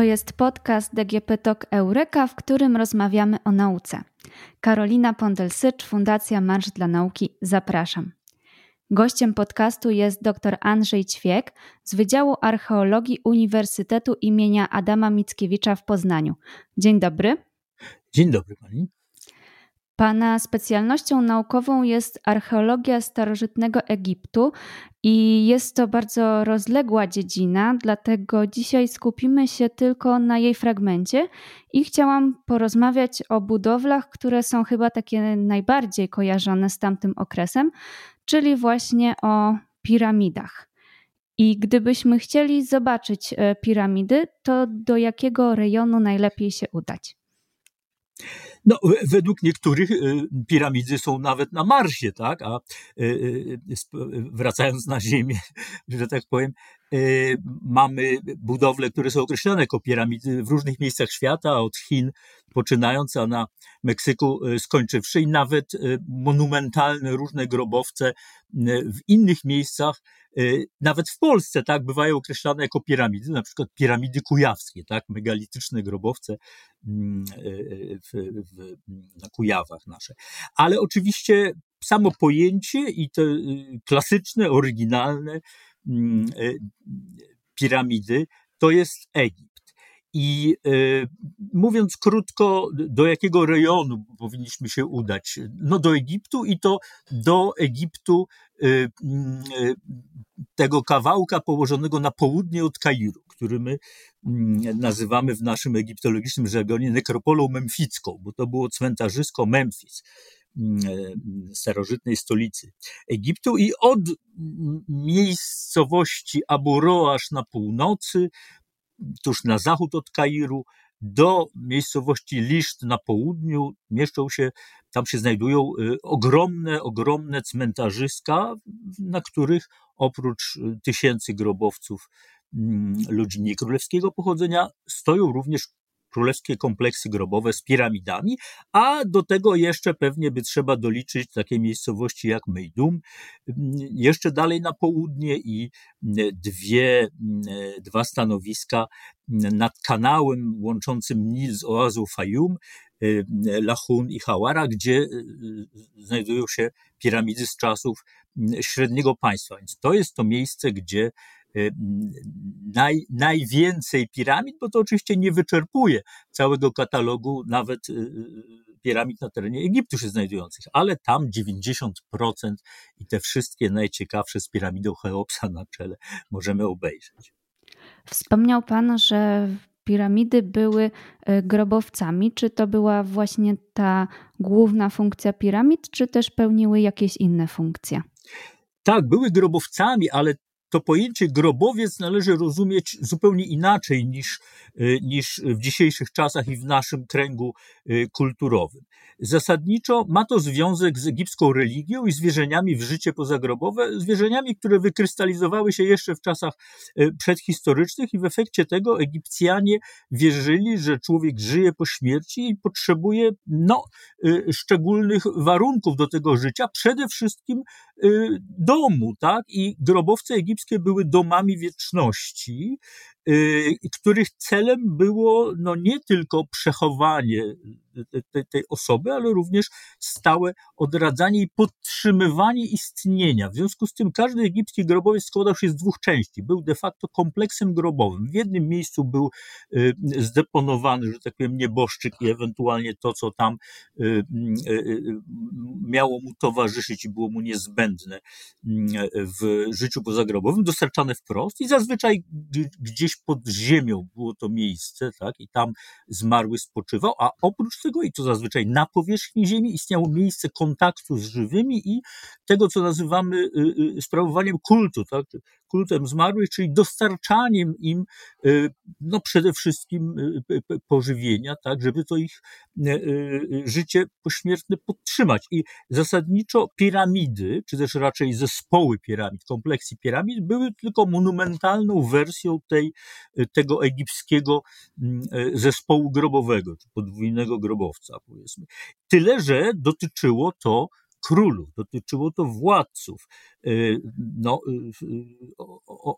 To jest podcast DGP Talk Eureka, w którym rozmawiamy o nauce. Karolina Pondelsycz, Fundacja Marsz dla Nauki. Zapraszam. Gościem podcastu jest dr Andrzej Ćwiek z Wydziału Archeologii Uniwersytetu imienia Adama Mickiewicza w Poznaniu. Dzień dobry. Dzień dobry pani. Pana specjalnością naukową jest archeologia starożytnego Egiptu i jest to bardzo rozległa dziedzina, dlatego dzisiaj skupimy się tylko na jej fragmencie i chciałam porozmawiać o budowlach, które są chyba takie najbardziej kojarzone z tamtym okresem, czyli właśnie o piramidach. I gdybyśmy chcieli zobaczyć e, piramidy, to do jakiego rejonu najlepiej się udać? No, według niektórych y, piramidy są nawet na Marsie, tak? A y, y, wracając na Ziemię, że tak powiem, mamy budowle, które są określane jako piramidy w różnych miejscach świata, od Chin poczynając, a na Meksyku skończywszy, i nawet monumentalne różne grobowce w innych miejscach Y, nawet w Polsce, tak, bywają określane jako piramidy, na przykład piramidy kujawskie, tak, megalityczne grobowce mm, y, y, w, w, na Kujawach nasze. Ale oczywiście samo pojęcie i te klasyczne, oryginalne piramidy to jest Egipt. I y, mówiąc krótko, do jakiego rejonu powinniśmy się udać? No do Egiptu i to do Egiptu y, y, tego kawałka położonego na południe od Kairu, który my mm, nazywamy w naszym egiptologicznym żargonie nekropolą memficką, bo to było cmentarzysko Memphis mm, starożytnej stolicy Egiptu i od miejscowości Abu Roasz na północy tuż na zachód od Kairu, do miejscowości Liszt na południu mieszczą się, tam się znajdują y, ogromne, ogromne cmentarzyska, na których oprócz y, tysięcy grobowców mm, ludzi niekrólewskiego pochodzenia stoją również królewskie kompleksy grobowe z piramidami, a do tego jeszcze pewnie by trzeba doliczyć takie miejscowości jak Mejdum, jeszcze dalej na południe i dwie, dwa stanowiska nad kanałem łączącym Nil z oazą Fayum, Lahun i Hawara, gdzie znajdują się piramidy z czasów średniego państwa. Więc to jest to miejsce, gdzie Y, naj, najwięcej piramid, bo to oczywiście nie wyczerpuje całego katalogu nawet y, y, piramid na terenie Egiptu się znajdujących, ale tam 90% i te wszystkie najciekawsze z piramidą Cheopsa na czele możemy obejrzeć. Wspomniał Pan, że piramidy były grobowcami. Czy to była właśnie ta główna funkcja piramid, czy też pełniły jakieś inne funkcje? Tak, były grobowcami, ale to pojęcie grobowiec należy rozumieć zupełnie inaczej niż, y, niż w dzisiejszych czasach i w naszym kręgu y, kulturowym. Zasadniczo ma to związek z egipską religią i zwierzeniami w życie pozagrobowe, zwierzeniami, które wykrystalizowały się jeszcze w czasach y, przedhistorycznych i w efekcie tego Egipcjanie wierzyli, że człowiek żyje po śmierci i potrzebuje no, szczególnych warunków do tego życia, przede wszystkim domu, tak? I grobowce egipskie egipskie były domami wieczności, których celem było no, nie tylko przechowanie tej, tej osoby, ale również stałe odradzanie i podtrzymywanie istnienia. W związku z tym każdy egipski grobowiec składał się z dwóch części. Był de facto kompleksem grobowym. W jednym miejscu był y, zdeponowany, że tak powiem, nieboszczyk i ewentualnie to, co tam y, miało mu towarzyszyć i było mu niezbędne w życiu pozagrobowym, dostarczane wprost i zazwyczaj gdzieś pod ziemią było to miejsce, tak, i tam zmarły spoczywał, a oprócz tego, i to zazwyczaj na powierzchni ziemi, istniało miejsce kontaktu z żywymi i tego, co nazywamy y, y, sprawowaniem kultu, tak, kultem zmarłych, czyli dostarczaniem im y, no przede wszystkim pożywienia, tak, żeby to ich życie pośmiertne podtrzymać. I zasadniczo piramidy, czy też raczej zespoły piramid, kompleksy piramid, były tylko monumentalną wersją tej, tego egipskiego mm, zespołu grobowego, czy podwójnego grobowca, powiedzmy. Tyle, że dotyczyło to królów, dotyczyło to władców, y, no, y,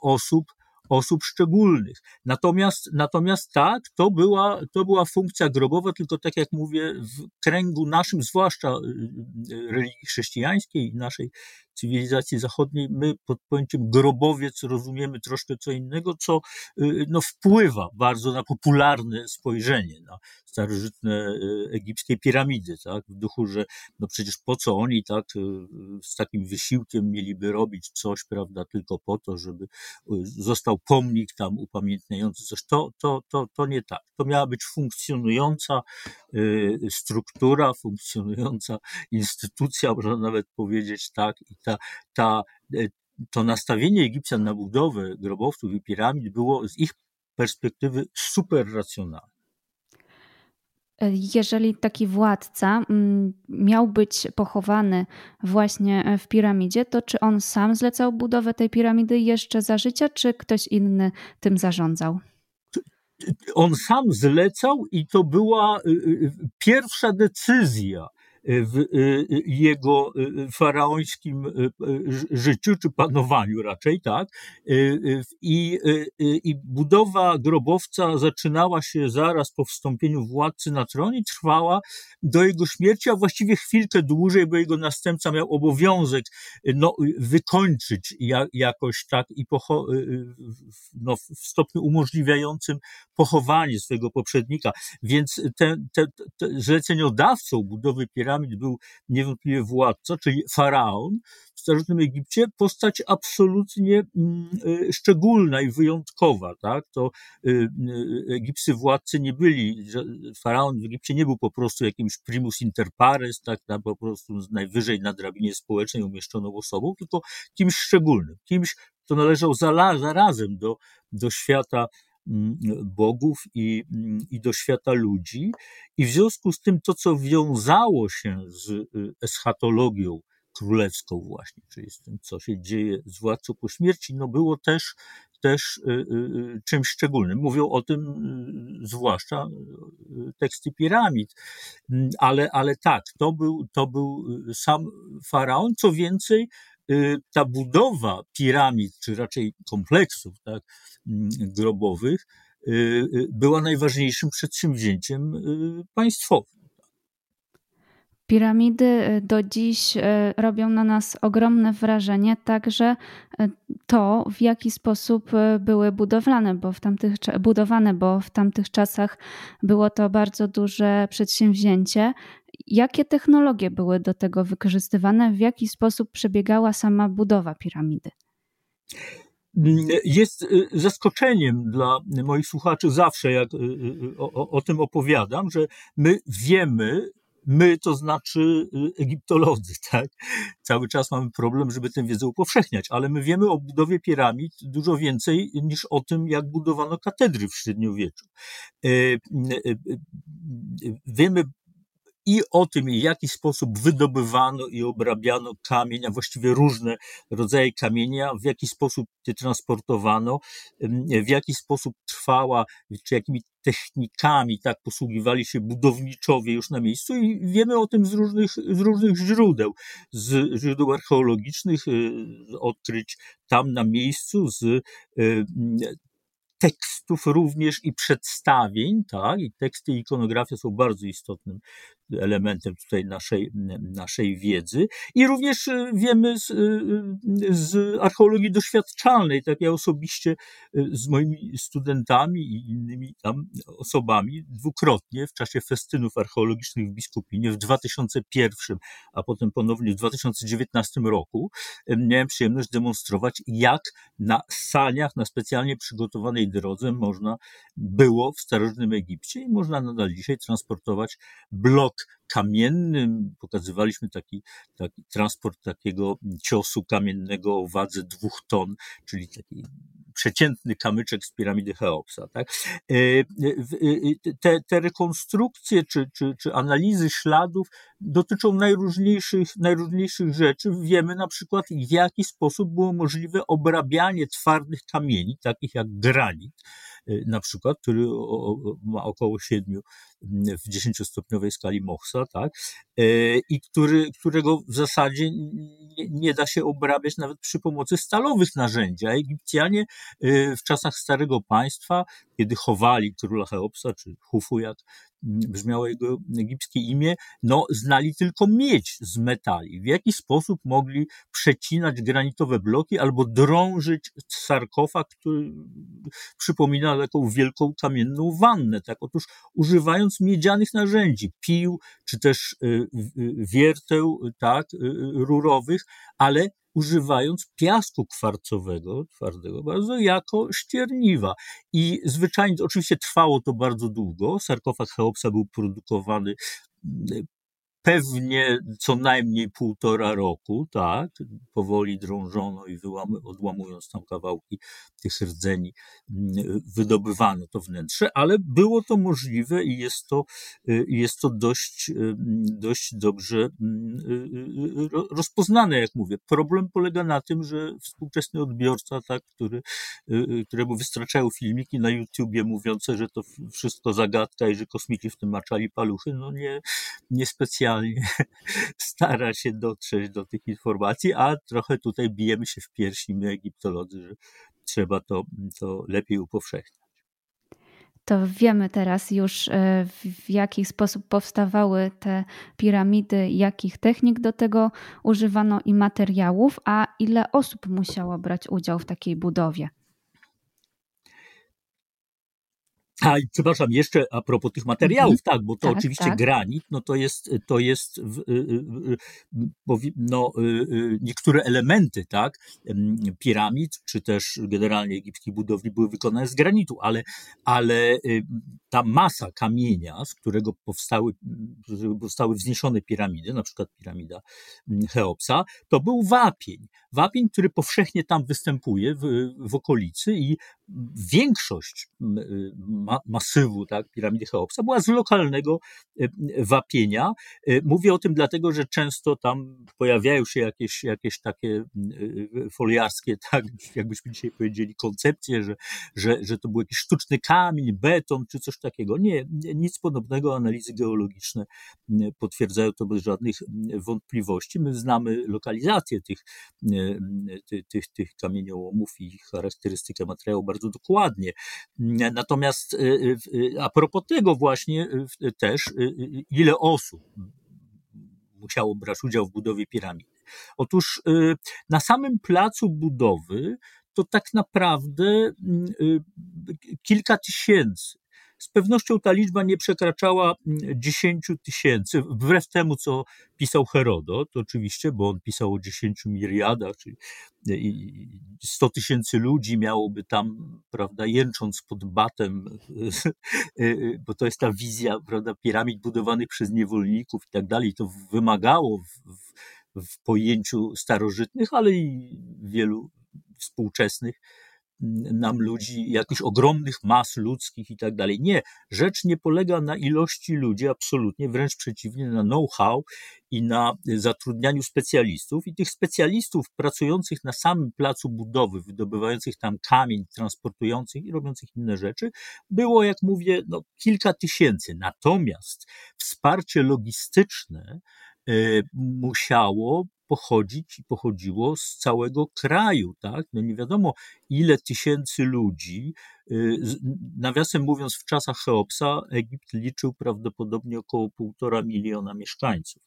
osób osób szczególnych. Natomiast, natomiast tak, to była, to była funkcja grobowa, tylko tak jak mówię, w kręgu naszym, zwłaszcza y, y, religii chrześcijańskiej naszej cywilizacji zachodniej, my pod pojęciem grobowiec rozumiemy troszkę co innego, co y, no, wpływa bardzo na popularne spojrzenie na starożytne egipskie piramidy, tak? w duchu, że no przecież po co oni tak z takim wysiłkiem mieliby robić coś, prawda, tylko po to, żeby został pomnik tam upamiętniający coś. To, to, to, to nie tak. To miała być funkcjonująca y, struktura, funkcjonująca instytucja, można nawet powiedzieć tak. I ta, ta, y, to nastawienie Egipcjan na budowę grobowców i piramid było z ich perspektywy super racjonalne. Jeżeli taki władca mm, miał być pochowany właśnie w piramidzie, to czy on sam zlecał budowę tej piramidy jeszcze za życia, czy ktoś inny tym zarządzał? On sam zlecał i to była pierwsza decyzja w y, y, jego y, faraońskim życiu, czy panowaniu raczej, tak? I, I budowa grobowca zaczynała się zaraz po wstąpieniu władcy na tron i trwała do jego śmierci, a właściwie chwilkę dłużej, bo jego następca miał obowiązek no, wykończyć jakoś tak i pocho- no, w stopniu umożliwiającym pochowanie swojego poprzednika. Więc te, te, te zleceniodawcą budowy piramid był niewątpliwie władca, czyli faraon w starożytnym Egipcie, postać absolutnie mm, y, szczególna i wyjątkowa. Tak? To y, y, egipscy władcy nie byli, faraon w Egipcie nie był po prostu jakimś primus inter pares, tak, po prostu najwyżej na drabinie społecznej umieszczoną osobą, tylko kimś szczególnym, kimś, kto należał zarazem do, do świata bogów i, mm, i do świata ludzi. I w związku z tym to, co wiązało się z y, eschatologią królewską właśnie, czyli z tym, co się dzieje z władcą po śmierci, no było też, też y, y, czymś szczególnym. Mówią o tym zwłaszcza teksty piramid, mm, ale, ale tak, to był, to był sam faraon, co więcej, ta budowa piramid, czy raczej kompleksów tak, mm, grobowych, y, y, była najważniejszym przedsięwzięciem państwowym. Piramidy do dziś robią na nas ogromne wrażenie, także to, w jaki sposób były budowlane, bo w tamtych, budowane, bo w tamtych czasach było to bardzo duże przedsięwzięcie Jakie technologie były do tego wykorzystywane? W jaki sposób przebiegała sama budowa piramidy? Jest y, zaskoczeniem dla moich słuchaczy zawsze, jak y, y, o, o, tym opowiadam, że my wiemy, my to znaczy egiptolodzy, tak? Cały czas mamy problem, żeby tę wiedzę upowszechniać, ale my wiemy o budowie piramid dużo więcej niż o tym, jak budowano katedry w średniowieczu. Wiemy i o tym, w jaki sposób wydobywano i obrabiano kamień, a właściwie różne rodzaje kamienia, w jaki sposób je transportowano, w jaki sposób trwała, czy jakimi technikami tak posługiwali się budowniczowie już na miejscu. I wiemy o tym z różnych, z różnych źródeł, z źródeł archeologicznych, y, odkryć tam na miejscu, z y, tekstów również i przedstawień, tak, i teksty i ikonografia są bardzo istotnym elementem tutaj naszej, naszej wiedzy. I również e, wiemy z, e, z archeologii doświadczalnej, tak ja osobiście z moimi studentami i innymi tam osobami dwukrotnie w czasie festynów archeologicznych w Biskupinie w 2001, a potem ponownie w 2019 roku miałem przyjemność demonstrować, jak na saniach, na specjalnie przygotowanej drodze można było w starożytnym Egipcie i można nadal dzisiaj transportować blok kamiennym. Pokazywaliśmy taki, taki transport takiego ciosu kamiennego o wadze dwóch ton, czyli taki przeciętny kamyczek z piramidy Cheopsa. Tak? E, e, e, te, te rekonstrukcje czy, czy, czy analizy śladów dotyczą najróżniejszych, najróżniejszych rzeczy. Wiemy na przykład, w jaki sposób było możliwe obrabianie twardych kamieni, takich jak granit, na przykład, który ma około 7 w 10-stopniowej skali Mohsa, tak? I który, którego w zasadzie nie, da się obrabiać nawet przy pomocy stalowych narzędzi. Egipcjanie w czasach Starego Państwa, kiedy chowali króla Cheopsa, czy Hufu, jak brzmiało jego egipskie imię, no, znali tylko miedź z metali. W jaki sposób mogli przecinać granitowe bloki albo drążyć sarkofag, który przypomina taką wielką kamienną wannę. Tak? Otóż używając miedzianych narzędzi, pił, czy też y, y, wierteł tak, y, rurowych, ale używając piasku kwarcowego, twardego bardzo, jako ścierniwa. I zwyczajnie, oczywiście trwało to bardzo długo. Sarkofag Cheopsa był produkowany pewnie co najmniej półtora roku, tak, powoli drążono i wyłamy, odłamując tam kawałki tych rdzeni, mm, wydobywano to wnętrze, ale było to możliwe i jest to, y, jest to dość, y, dość dobrze mm, y, rozpoznane, jak mówię. Problem polega na tym, że współczesny odbiorca, tak, który, któremu wystarczają filmiki na YouTubie mówiące, że to wszystko zagadka i że kosmici w tym maczali paluchy, no nie, niespecjalnie specjalnie stara się dotrzeć do tych informacji, a trochę tutaj bijemy się w piersi my egiptolodzy, że trzeba to, to lepiej upowszechniać. To wiemy teraz już, e, w jaki sposób powstawały te piramidy, jakich technik do tego używano i materiałów, a ile osób musiało brać udział w takiej budowie. A, przepraszam, jeszcze a propos tych materiałów, mhm. tak, bo to tak, oczywiście tak. granit, no to jest, to jest y, y, y, no, niektóre elementy, tak, piramid, czy też generalnie egipskich budowli były wykonane z granitu, ale, ale ta masa kamienia, z którego powstały, powstały wzniesione piramidy, na przykład piramida Cheopsa, to był wapień. Wapień, który powszechnie tam występuje w, w okolicy i większość ma, masywu tak, piramidy Cheopsa była z lokalnego e, wapienia. E, mówię o tym dlatego, że często tam pojawiają się jakieś, jakieś takie e, foliarskie, tak, jakbyśmy dzisiaj powiedzieli, koncepcje, że, że, że to był jakiś sztuczny kamień, beton czy coś takiego. Nie, nic podobnego. Analizy geologiczne potwierdzają to bez żadnych wątpliwości. My znamy lokalizację tych, tych, tych, kamieniołomów i charakterystykę materiału bardzo dokładnie. Natomiast Y, y, a propos tego właśnie y, też, ile osób musiało brać udział w budowie piramidy. Otóż na samym placu budowy to tak naprawdę kilka tysięcy z pewnością ta liczba nie przekraczała 10 mm, tysięcy, wbrew temu, co pisał Herodot, oczywiście, bo on pisał o 10 miriadach, czyli 100 tysięcy ludzi miałoby tam, prawda, jęcząc pod batem, e, e, bo to jest ta wizja, prawda, piramid budowanych przez niewolników i tak dalej, to wymagało w, w pojęciu starożytnych, ale i wielu współczesnych nam ludzi, jakichś ogromnych mas ludzkich i tak dalej. Nie, rzecz nie polega na ilości ludzi, absolutnie, wręcz przeciwnie, na know-how i na zatrudnianiu specjalistów. I tych specjalistów pracujących na samym placu budowy, wydobywających tam kamień, transportujących i robiących inne rzeczy, było, jak mówię, no, kilka tysięcy. Natomiast wsparcie logistyczne, e, musiało pochodzić i pochodziło z całego kraju, tak? No nie wiadomo, ile tysięcy ludzi. Y, nawiasem mówiąc, w czasach Cheopsa Egipt liczył prawdopodobnie około półtora miliona mieszkańców.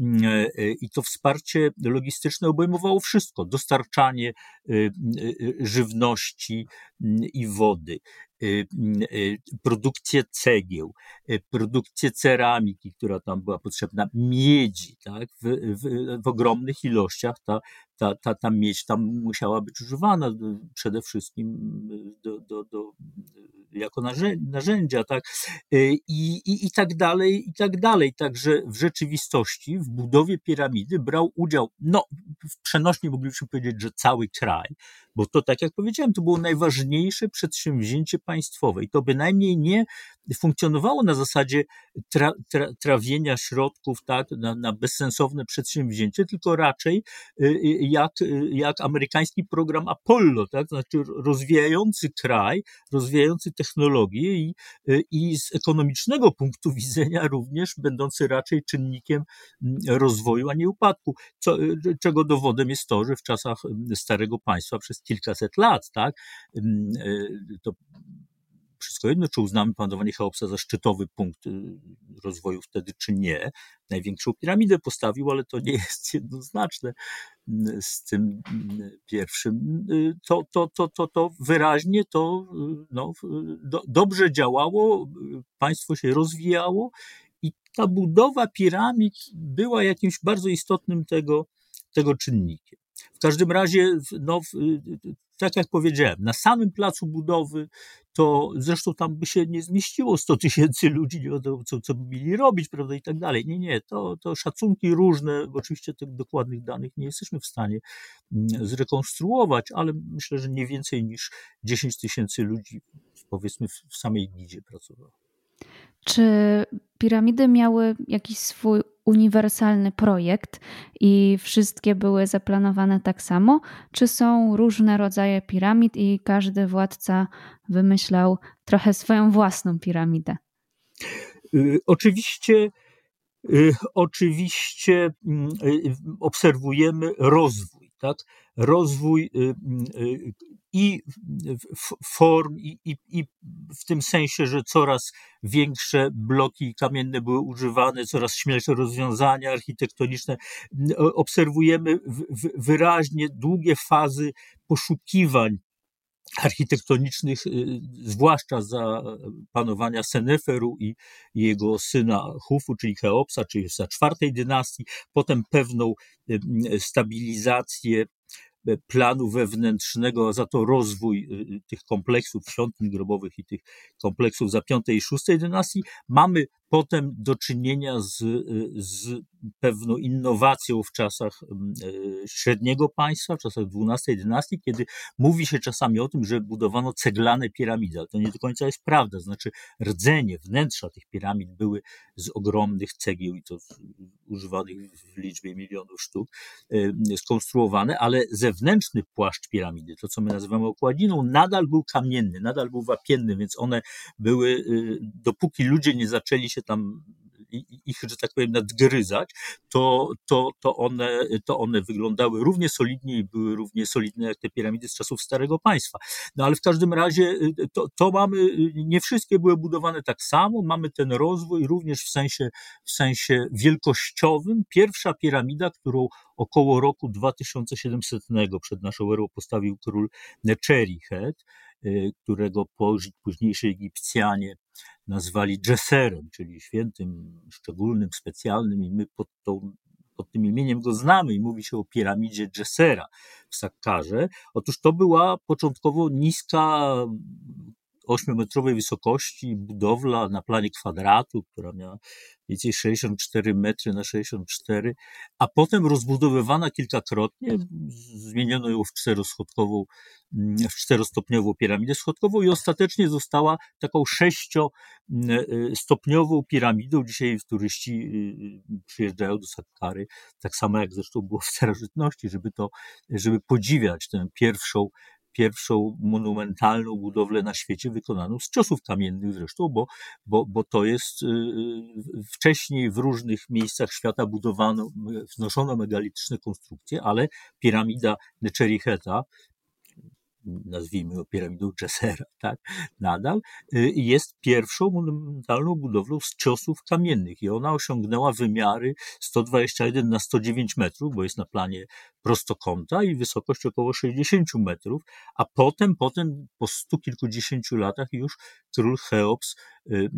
Mm, e, e, I to wsparcie logistyczne obejmowało wszystko: dostarczanie y, y, żywności mm, i wody, produkcję cegieł, produkcję ceramiki, która tam była potrzebna, miedzi, tak, w, w, w ogromnych ilościach ta, ta, ta, ta miedź tam musiała być używana przede wszystkim do, do, do, jako narzędzia, tak? I, i, I tak dalej, i tak dalej. Także w rzeczywistości w budowie piramidy brał udział, no, w przenośni moglibyśmy powiedzieć, że cały kraj, bo to, tak jak powiedziałem, to było najważniejsze przedsięwzięcie państwowe i to bynajmniej nie funkcjonowało na zasadzie tra, tra, trawienia środków tak, na, na bezsensowne przedsięwzięcie, tylko raczej jak, jak amerykański program Apollo, tak, znaczy rozwijający kraj, rozwijający technologię i, i z ekonomicznego punktu widzenia również będący raczej czynnikiem rozwoju, a nie upadku, co, czego dowodem jest to, że w czasach Starego Państwa przez kilkaset lat, tak, to wszystko jedno, czy uznamy panowanie Cheopsa za szczytowy punkt y, rozwoju wtedy, czy nie. Największą piramidę postawił, ale to nie jest jednoznaczne mm, z tym mm, pierwszym. Y, to, to, to, to, to wyraźnie to y, no, do, dobrze działało, państwo się rozwijało i ta budowa piramid była jakimś bardzo istotnym tego, tego czynnikiem. W każdym razie, no, tak jak powiedziałem, na samym placu budowy, to zresztą tam by się nie zmieściło 100 tysięcy ludzi, nie wiadomo, co, co by mieli robić, prawda, i tak dalej. Nie, nie, to, to szacunki różne, bo oczywiście tych dokładnych danych nie jesteśmy w stanie mm, zrekonstruować, ale myślę, że nie więcej niż 10 tysięcy ludzi, powiedzmy, w samej Gidzie pracowało. Czy piramidy miały jakiś swój uniwersalny projekt i wszystkie były zaplanowane tak samo? Czy są różne rodzaje piramid i każdy władca wymyślał trochę swoją własną piramidę? Y, oczywiście, y, oczywiście mm, y, obserwujemy rozwój, tak? Rozwój i form, i, i, i w tym sensie, że coraz większe bloki kamienne były używane, coraz śmielsze rozwiązania architektoniczne. Obserwujemy wyraźnie długie fazy poszukiwań architektonicznych, y, zwłaszcza za panowania Seneferu i jego syna Hufu, czyli Cheopsa, czyli za czwartej dynastii, potem pewną y, stabilizację planu wewnętrznego, za to rozwój y, tych kompleksów świątyń grobowych i tych kompleksów za piątej i szóstej dynastii, mamy potem do czynienia z, z pewną innowacją w czasach mm, średniego państwa, w czasach XII dynastii, kiedy mówi się czasami o tym, że budowano ceglane piramidy, ale to nie do końca jest prawda. Znaczy, rdzenie, wnętrza tych piramid były z ogromnych cegieł i to używanych w liczbie milionów sztuk, skonstruowane, ale zewnętrzny płaszcz piramidy, to co my nazywamy okładiną, nadal był kamienny, nadal był wapienny, więc one były, y, dopóki ludzie nie zaczęli się tam ich, że tak powiem, nadgryzać, to, to, to, one, to one wyglądały równie solidnie i były równie solidne jak te piramidy z czasów Starego Państwa. No ale w każdym razie y, to, to mamy, y, nie wszystkie były budowane tak samo, mamy ten rozwój również w sensie, w sensie wielkościowym. Pierwsza piramida, którą około roku 2700 przed naszą erą postawił król Necherihet, którego późniejsi Egipcjanie nazwali Dżeserem, czyli świętym szczególnym, specjalnym i my pod, tą, pod tym imieniem go znamy i mówi się o piramidzie Dżesera w Sakkarze. Otóż to była początkowo niska ośmiometrowej wysokości budowla na planie kwadratu, która miała więcej 64 metry na 64, a potem rozbudowywana kilkakrotnie, zmieniono ją w czteroschodkową, w czterostopniową piramidę schodkową i ostatecznie została taką sześciostopniową piramidą. Dzisiaj turyści y, przyjeżdżają do Sakkary, tak samo jak zresztą było w starożytności, żeby to, żeby podziwiać tę pierwszą pierwszą monumentalną budowlę na świecie wykonaną z ciosów kamiennych zresztą, bo, bo, bo to jest y, y, wcześniej w różnych miejscach świata budowano, wznoszono megalityczne konstrukcje, ale piramida Necheriheta nazwijmy ją piramidą Jessera, tak, nadal, y, jest pierwszą monumentalną budowlą z ciosów kamiennych i ona osiągnęła wymiary 121 na 109 metrów, bo jest na planie prostokąta i wysokość około 60 metrów, a potem, potem po stu kilkudziesięciu latach już król Cheops y, y,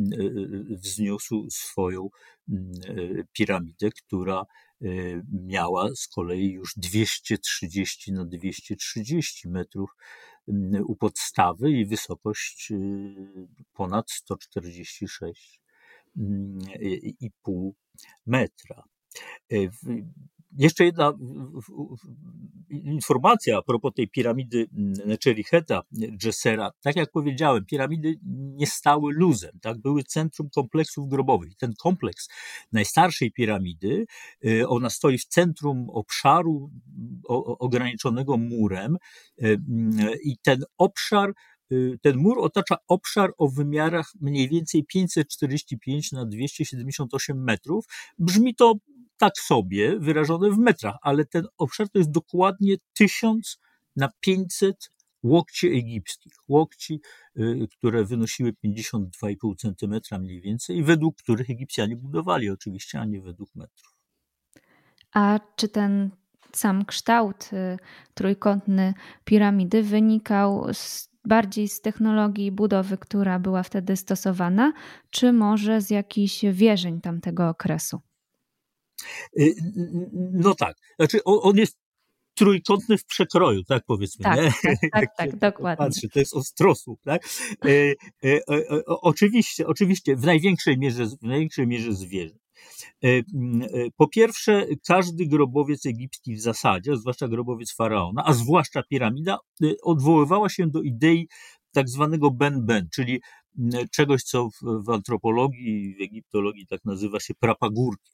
wzniósł swoją piramidę, która miała z kolei już 230 na 230 metrów u podstawy i wysokość ponad 146,5 metra. Jeszcze jedna informacja a propos tej piramidy Nechericheta, Jessera. Tak jak powiedziałem, piramidy nie stały luzem, tak? były centrum kompleksów grobowych. Ten kompleks najstarszej piramidy, y, ona stoi w centrum obszaru ograniczonego murem y, i ten obszar y, ten mur otacza obszar o wymiarach mniej więcej 545 na 278 metrów. Brzmi to tak sobie wyrażone w metrach, ale ten obszar to jest dokładnie 1000 na 500 łokci egipskich. Łokci, y, które wynosiły 52,5 centymetra mniej więcej, według których Egipcjanie budowali oczywiście, a nie według metrów. A czy ten sam kształt y, trójkątny piramidy wynikał z, bardziej z technologii budowy, która była wtedy stosowana, czy może z jakichś wierzeń tamtego okresu? Y, no tak, znaczy on jest trójkątny w przekroju, tak powiedzmy. Tak, nie? tak, tak, tak dokładnie. Patrzy, to jest ostrosłup, tak? E, e, e, oczywiście, oczywiście, w największej mierze, w największej mierze zwierzę. E, e, po pierwsze, każdy grobowiec egipski w zasadzie, zwłaszcza grobowiec faraona, a zwłaszcza piramida, odwoływała się do idei tak zwanego ben-ben, czyli czegoś, co w, w antropologii, w egiptologii tak nazywa się prapagórki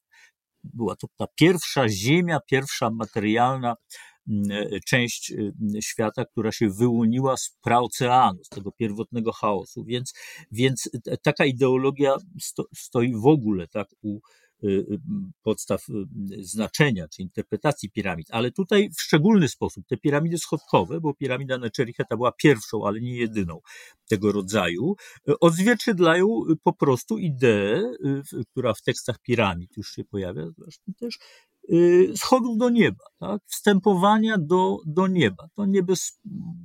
była to ta pierwsza ziemia, pierwsza materialna mm, e, część e, świata, która się wyłoniła z praoceanu, z tego pierwotnego chaosu. Więc, więc taka ideologia sto, stoi w ogóle tak u podstaw y, znaczenia czy interpretacji piramid, ale tutaj w szczególny sposób te piramidy schodkowe, bo piramida Nechericheta była pierwszą, ale nie jedyną tego rodzaju, odzwierciedlają po prostu ideę, która w tekstach piramid już się pojawia, zresztą też schodów do nieba, tak? wstępowania do, do nieba. To nie bez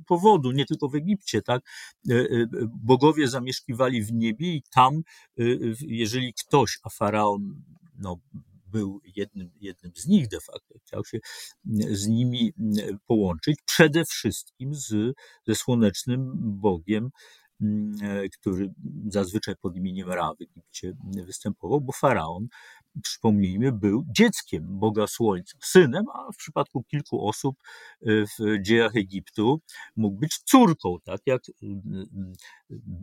powodu, nie tylko w Egipcie, tak? Bogowie zamieszkiwali w niebie i tam, jeżeli ktoś, a faraon no, był jednym, jednym z nich de facto, chciał się z nimi połączyć, przede wszystkim z, ze słonecznym Bogiem, który zazwyczaj pod imieniem Ra w Egipcie występował, bo faraon, przypomnijmy, był dzieckiem Boga Słońca, synem, a w przypadku kilku osób w dziejach Egiptu mógł być córką, tak jak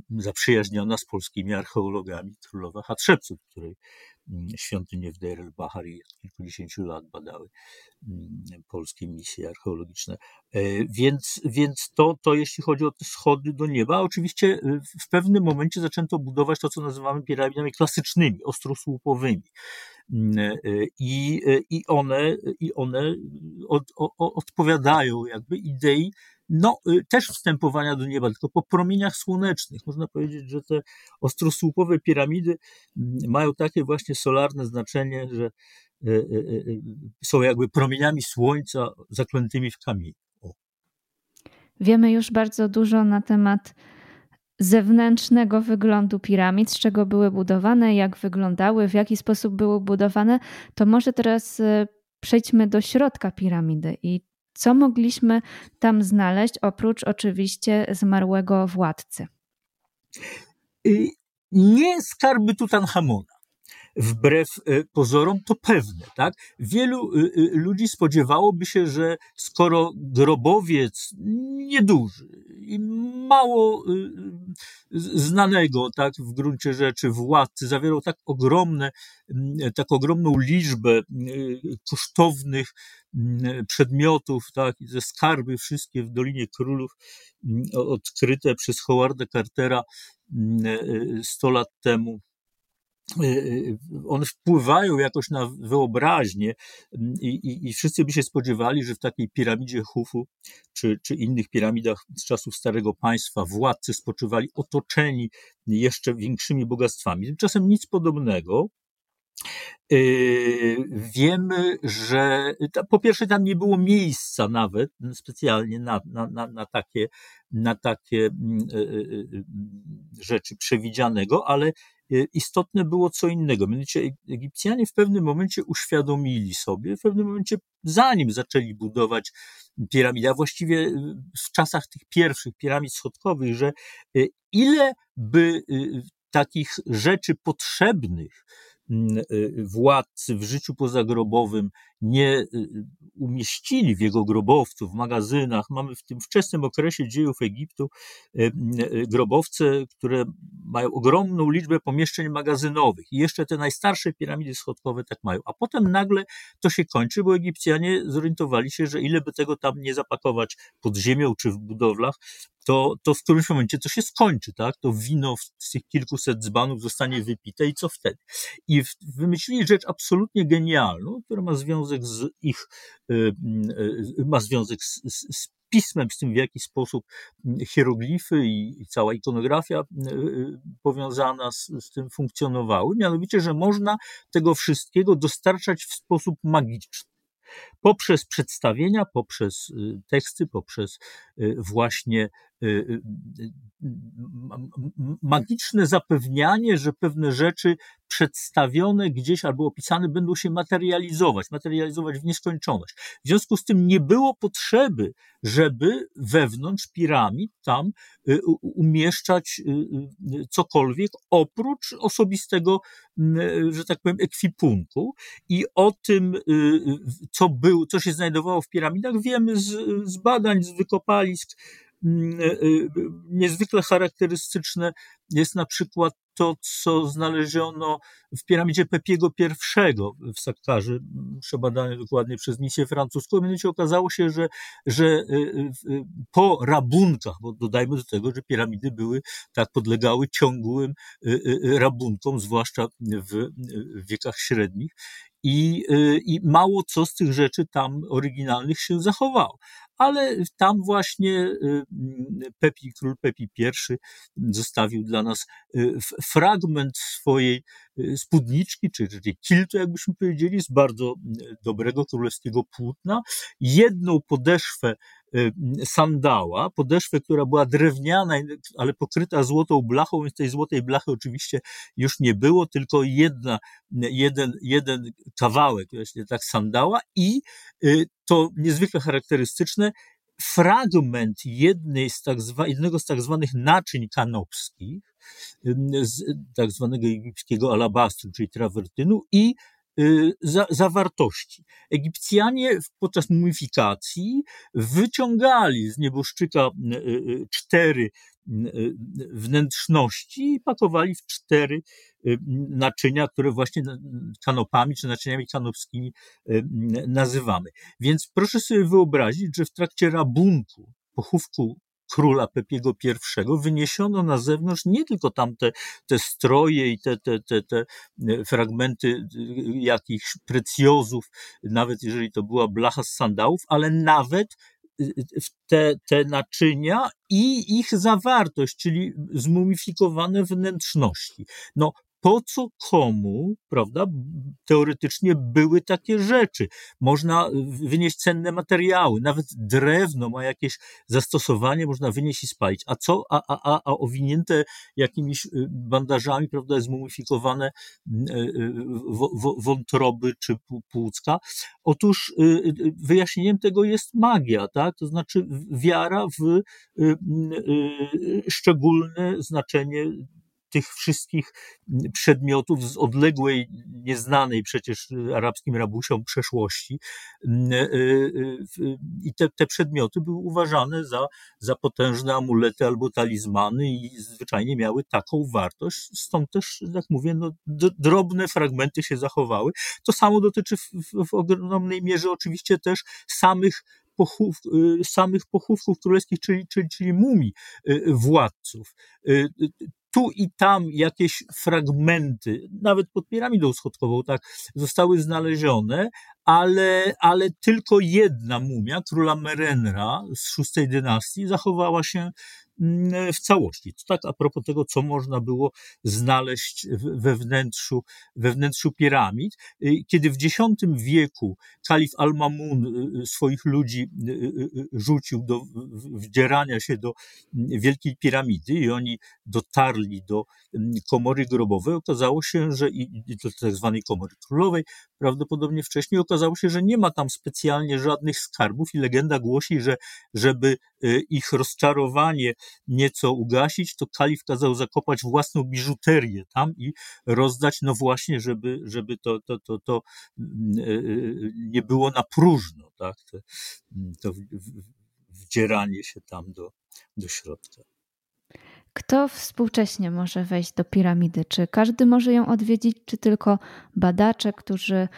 zaprzyjaźniona z polskimi archeologami królowa Hatshepsut, której świątynie w Deir el-Bahari od kilkudziesięciu lat badały mm, polskie misje archeologiczne. E, więc, więc to, to jeśli chodzi o te schody do nieba, oczywiście e, w pewnym momencie zaczęto budować to, co nazywamy piramidami klasycznymi, ostrosłupowymi. E, I, i one, i one od, od, odpowiadają jakby idei no, też wstępowania do nieba, tylko po promieniach słonecznych. Można powiedzieć, że te ostrosłupowe piramidy mm, mają takie właśnie solarne znaczenie, że y, y, są jakby promieniami słońca zaklętymi w kamieniu. Wiemy już bardzo dużo na temat zewnętrznego wyglądu piramid, z czego były budowane, jak wyglądały, w jaki sposób były budowane, to może teraz przejdźmy do środka piramidy i co mogliśmy tam znaleźć, oprócz oczywiście zmarłego władcy? Nie skarby Tutanhamona wbrew e, pozorom, to pewne. Tak? Wielu e, e, ludzi spodziewałoby się, że skoro grobowiec nieduży i mało znanego tak, w gruncie rzeczy władcy zawierał tak ogromne, tak ogromną liczbę kosztownych przedmiotów, tak, ze skarby wszystkie w Dolinie Królów odkryte przez Howarda Cartera 100 lat temu one wpływają jakoś na wyobraźnię mm, i, i, i, wszyscy by się spodziewali, że w takiej piramidzie Hufu czy, czy innych piramidach z czasów Starego Państwa władcy spoczywali otoczeni jeszcze większymi bogactwami. Tymczasem nic podobnego. Y, wiemy, że po pierwsze tam nie było miejsca nawet specjalnie na, na, na, na takie, na takie mm, rzeczy przewidzianego, ale istotne było co innego. Mianowicie Egipcjanie w pewnym momencie uświadomili sobie, w pewnym momencie, zanim zaczęli budować piramidy, a właściwie e, w czasach tych pierwszych piramid schodkowych, że e, ile by takich rzeczy potrzebnych władcy w życiu pozagrobowym nie umieścili w jego grobowcu, w magazynach. Mamy w tym wczesnym okresie dziejów Egiptu grobowce, które mają ogromną liczbę pomieszczeń magazynowych. I jeszcze te najstarsze piramidy schodkowe tak mają. A potem nagle to się kończy, bo Egipcjanie zorientowali się, że ile by tego tam nie zapakować pod ziemią czy w budowlach, to, to w którymś momencie to się skończy, tak? To wino z tych kilkuset dzbanów zostanie wypite i co wtedy? I wymyślili rzecz absolutnie genialną, która ma związek z ich, y, y, ma związek z, z, z pismem, z tym w jaki sposób hieroglify i, i cała ikonografia y, powiązana z, z, tym funkcjonowały, mianowicie, że można tego wszystkiego dostarczać w sposób magiczny poprzez przedstawienia, poprzez teksty, poprzez właśnie magiczne zapewnianie, że pewne rzeczy przedstawione gdzieś albo opisane będą się materializować, materializować w nieskończoność. W związku z tym nie było potrzeby, żeby wewnątrz piramid tam umieszczać cokolwiek oprócz osobistego, że tak powiem, ekwipunku. I o tym, co był, co się znajdowało w piramidach, wiemy z, z badań, z wykopalisk. Mm, e, e, niezwykle charakterystyczne jest na przykład to, co znaleziono w piramidzie Pepiego I w Sakkarzy, przebadane dokładnie przez misję francuską. Mianowicie okazało się, że, że e, po rabunkach, bo dodajmy do tego, że piramidy były, tak podlegały ciągłym rabunkom, zwłaszcza w wiekach średnich, i, I mało co z tych rzeczy tam oryginalnych się zachowało. Ale tam właśnie y, Pepi, król Pepi I zostawił dla nas y, fragment swojej spódniczki, czy, czy kiltu, jakbyśmy powiedzieli, z bardzo dobrego królewskiego płótna, jedną podeszwę Y, sandała, podeszwę, która była drewniana, ale pokryta złotą blachą, więc tej złotej blachy oczywiście już nie było, tylko jedna, jeden, jeden kawałek właśnie tak sandała i y, to niezwykle charakterystyczne, fragment jednej z tak zwa, jednego z tak zwanych naczyń kanopskich, z tak zwanego egipskiego alabastru, czyli trawertynu i Y, za, zawartości. Egipcjanie podczas mumifikacji wyciągali z nieboszczyka y, y, cztery wnętrzności i pakowali w cztery naczynia, które właśnie kanopami czy naczyniami kanopskimi nazywamy. Więc proszę sobie wyobrazić, że w trakcie rabunku, pochówku króla Pepiego I wyniesiono na zewnątrz nie tylko tamte te stroje i te, te, te, te e, fragmenty e, jakichś precjozów, nawet jeżeli to była blacha z sandałów, ale nawet e, te, te naczynia i ich zawartość, czyli zmumifikowane wnętrzności. No, po co komu, prawda, teoretycznie były takie rzeczy. Można wynieść cenne materiały, nawet drewno ma jakieś zastosowanie, można wynieść i spalić. A co, a, a, a, a owinięte jakimiś y, bandażami, prawda, zmumifikowane y, y, wątroby czy płucka? Otóż wyjaśnieniem tego jest magia, tak? To znaczy wiara w szczególne znaczenie tych wszystkich przedmiotów z odległej, nieznanej przecież arabskim rabusiom przeszłości. Mm, e, e, I te, te przedmioty były uważane za, za potężne amulety albo talizmany i zwyczajnie miały taką wartość. Stąd też, jak mówię, no, drobne fragmenty się zachowały. To samo dotyczy w, w, ogromnej mierze oczywiście też samych pochów, y, samych pochówków królewskich, czyli, czyli, czyli mumii y, władców. Tu i tam jakieś fragmenty, nawet pod piramidą schodkową, tak, zostały znalezione, ale, ale tylko jedna mumia, króla Merenra z szóstej dynastii, zachowała się w całości. To tak a propos tego, co można było znaleźć we wnętrzu, we wnętrzu piramid. Y, kiedy w X wieku kalif Al-Mamun y, y, swoich ludzi rzucił do wdzierania się do mm, Wielkiej Piramidy i oni dotarli do mm, komory grobowej, okazało się, że i do tak zwanej komory królowej, prawdopodobnie wcześniej okazało się, że nie ma tam specjalnie żadnych skarbów i legenda głosi, że żeby ich rozczarowanie nieco ugasić, to kalif kazał zakopać własną biżuterię tam i rozdać, no właśnie, żeby, żeby to, to, to, to nie było na próżno, tak? To, to wdzieranie się tam do, do środka. Kto współcześnie może wejść do piramidy? Czy każdy może ją odwiedzić, czy tylko badacze, którzy e,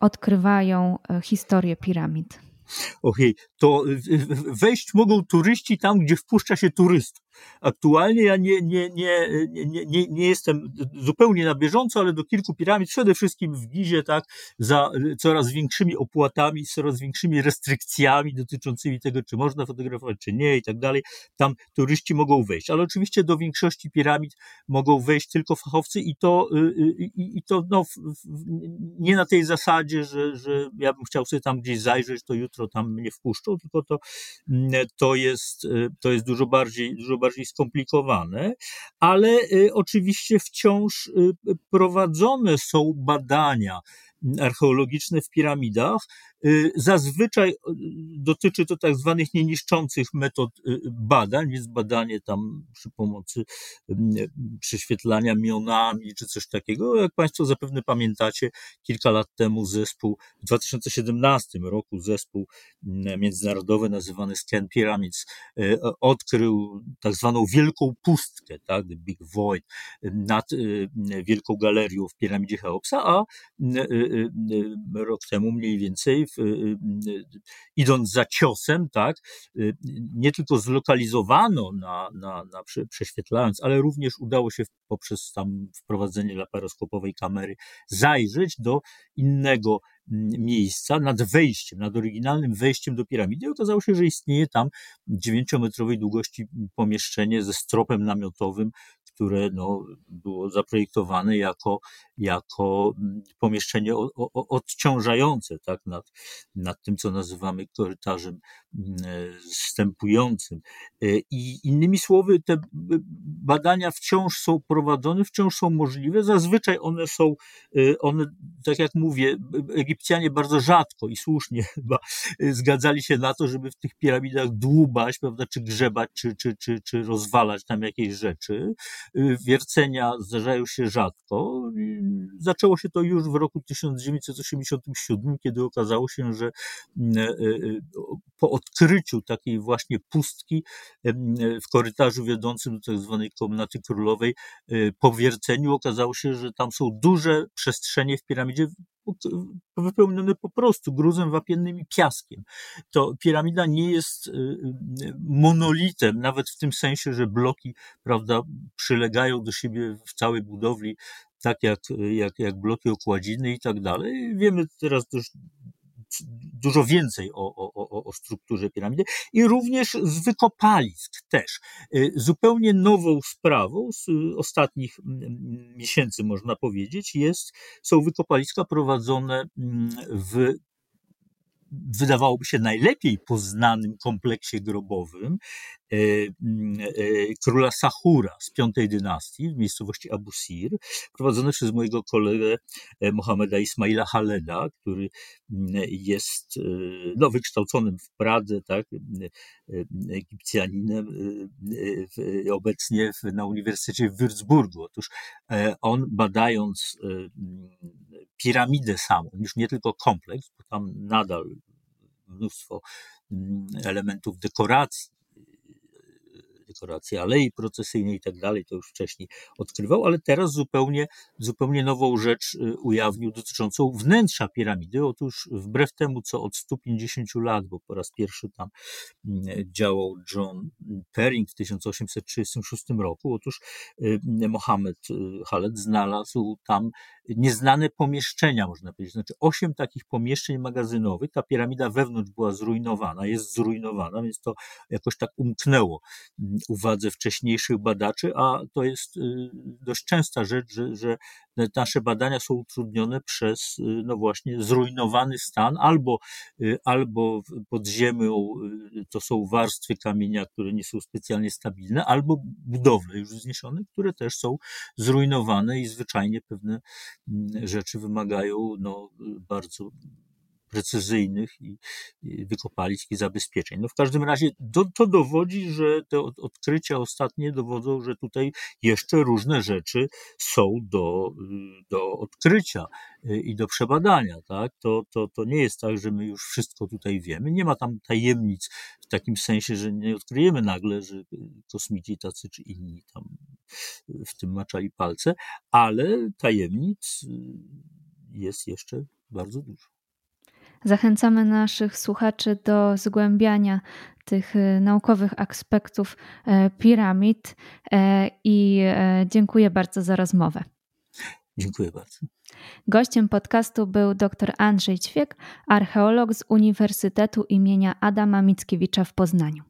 odkrywają e, historię piramid? Okej, okay. to wejść mogą turyści tam, gdzie wpuszcza się turystów. Aktualnie ja nie, nie, nie, nie, nie, nie jestem zupełnie na bieżąco, ale do kilku piramid, przede wszystkim w Gizie, tak, za coraz większymi opłatami, coraz większymi restrykcjami dotyczącymi tego, czy można fotografować, czy nie i tak dalej. Tam turyści mogą wejść, ale oczywiście do większości piramid mogą wejść tylko fachowcy i to, y, y, i, i to no, nie na tej zasadzie, że, że ja bym chciał sobie tam gdzieś zajrzeć, to jutro tam mnie wpuszczą, tylko to, mm, to jest, y, to jest dużo bardziej, dużo bardziej skomplikowane, ale y, oczywiście wciąż y, prowadzone są badania archeologiczne w piramidach. Y, zazwyczaj dotyczy to tak zwanych nieniszczących metod badań, więc badanie tam przy pomocy prześwietlania mionami czy coś takiego. Jak Państwo zapewne pamiętacie, kilka lat temu zespół, w 2017 roku zespół międzynarodowy nazywany Scan Pyramids odkrył tak zwaną wielką pustkę, tak, the Big Void, nad y, wielką galerią w piramidzie Cheopsa, a y, y, rok temu mniej więcej, idąc za ciosem, tak, nie tylko zlokalizowano na, na, na prześwietlając, ale również udało się poprzez tam wprowadzenie laparoskopowej kamery zajrzeć do innego miejsca nad wejściem, nad oryginalnym wejściem do piramidy. I okazało się, że istnieje tam dziewięciometrowej długości pomieszczenie ze stropem namiotowym, które no, było zaprojektowane jako, jako mm, pomieszczenie odciążające tak, nad, nad tym, co nazywamy korytarzem mm, zstępującym. E, I innymi słowy, te badania wciąż są prowadzone, wciąż są możliwe. Zazwyczaj one są, e, one, tak jak mówię, Egipcjanie bardzo rzadko i słusznie chyba e, zgadzali się na to, żeby w tych piramidach dłubać, prawda, czy grzebać, czy, czy, czy, czy rozwalać tam jakieś rzeczy. Y, wiercenia zdarzają się rzadko. Zaczęło się to już w roku 1987, kiedy okazało się, że mm, e, e, po odkryciu takiej właśnie pustki w korytarzu wiodącym do tak zwanej komnaty królowej, e, po wierceniu okazało się, że tam są duże przestrzenie w piramidzie wypełnione po prostu gruzem wapiennym i piaskiem. To piramida nie jest y, y, monolitem, nawet w tym sensie, że bloki, prawda, przylegają do siebie w całej budowli, tak jak, jak, jak bloki okładziny i tak dalej. Wiemy teraz też dużo więcej o, o, o strukturze piramidy i również z wykopalisk też. Y, zupełnie nową sprawą z ostatnich miesięcy, można powiedzieć, jest, są wykopaliska prowadzone w wydawałoby się najlepiej poznanym kompleksie grobowym e, mm, e, króla Sahura z V dynastii w miejscowości Abu Sir, prowadzony przez mojego kolegę e, Mohameda Ismaila Haleda, który mm, jest no, wykształconym w Pradze, tak, Egipcjaninem, obecnie na Uniwersytecie w Würzburgu. Otóż on badając piramidę samą, już nie tylko kompleks, bo tam nadal mnóstwo mm, elementów dekoracji, dekoracji alei procesyjnej i tak dalej, to już wcześniej odkrywał, ale teraz zupełnie, zupełnie nową rzecz y, ujawnił dotyczącą wnętrza piramidy. Otóż wbrew temu, co od 150 lat, bo po raz pierwszy tam mm, działał John Perring w 1836 roku, otóż y, Mohamed y, Khaled znalazł tam nieznane pomieszczenia, można powiedzieć. Znaczy, osiem takich pomieszczeń magazynowych. Ta piramida wewnątrz była zrujnowana, jest zrujnowana, więc to jakoś tak umknęło mm, uwadze wcześniejszych badaczy, a to jest y, dość częsta rzecz, że, że nasze badania są utrudnione przez, y, no właśnie, zrujnowany stan, albo, y, albo pod ziemią to są warstwy kamienia, które nie są specjalnie stabilne, albo budowle już wzniesione, które też są zrujnowane i zwyczajnie pewne mm, rzeczy wymagają no, bardzo precyzyjnych i, i wykopalisk i zabezpieczeń. No w każdym razie do, to dowodzi, że te odkrycia ostatnie dowodzą, że tutaj jeszcze różne rzeczy są do, do odkrycia i do przebadania. Tak? To, to, to nie jest tak, że my już wszystko tutaj wiemy. Nie ma tam tajemnic w takim sensie, że nie odkryjemy nagle, że kosmici tacy czy inni tam w tym maczali palce, ale tajemnic jest jeszcze bardzo dużo. Zachęcamy naszych słuchaczy do zgłębiania tych e, naukowych aspektów e, piramid e, i dziękuję bardzo za rozmowę. Dziękuję bardzo. Gościem podcastu był dr Andrzej Ćwiek, archeolog z Uniwersytetu imienia Adama Mickiewicza w Poznaniu.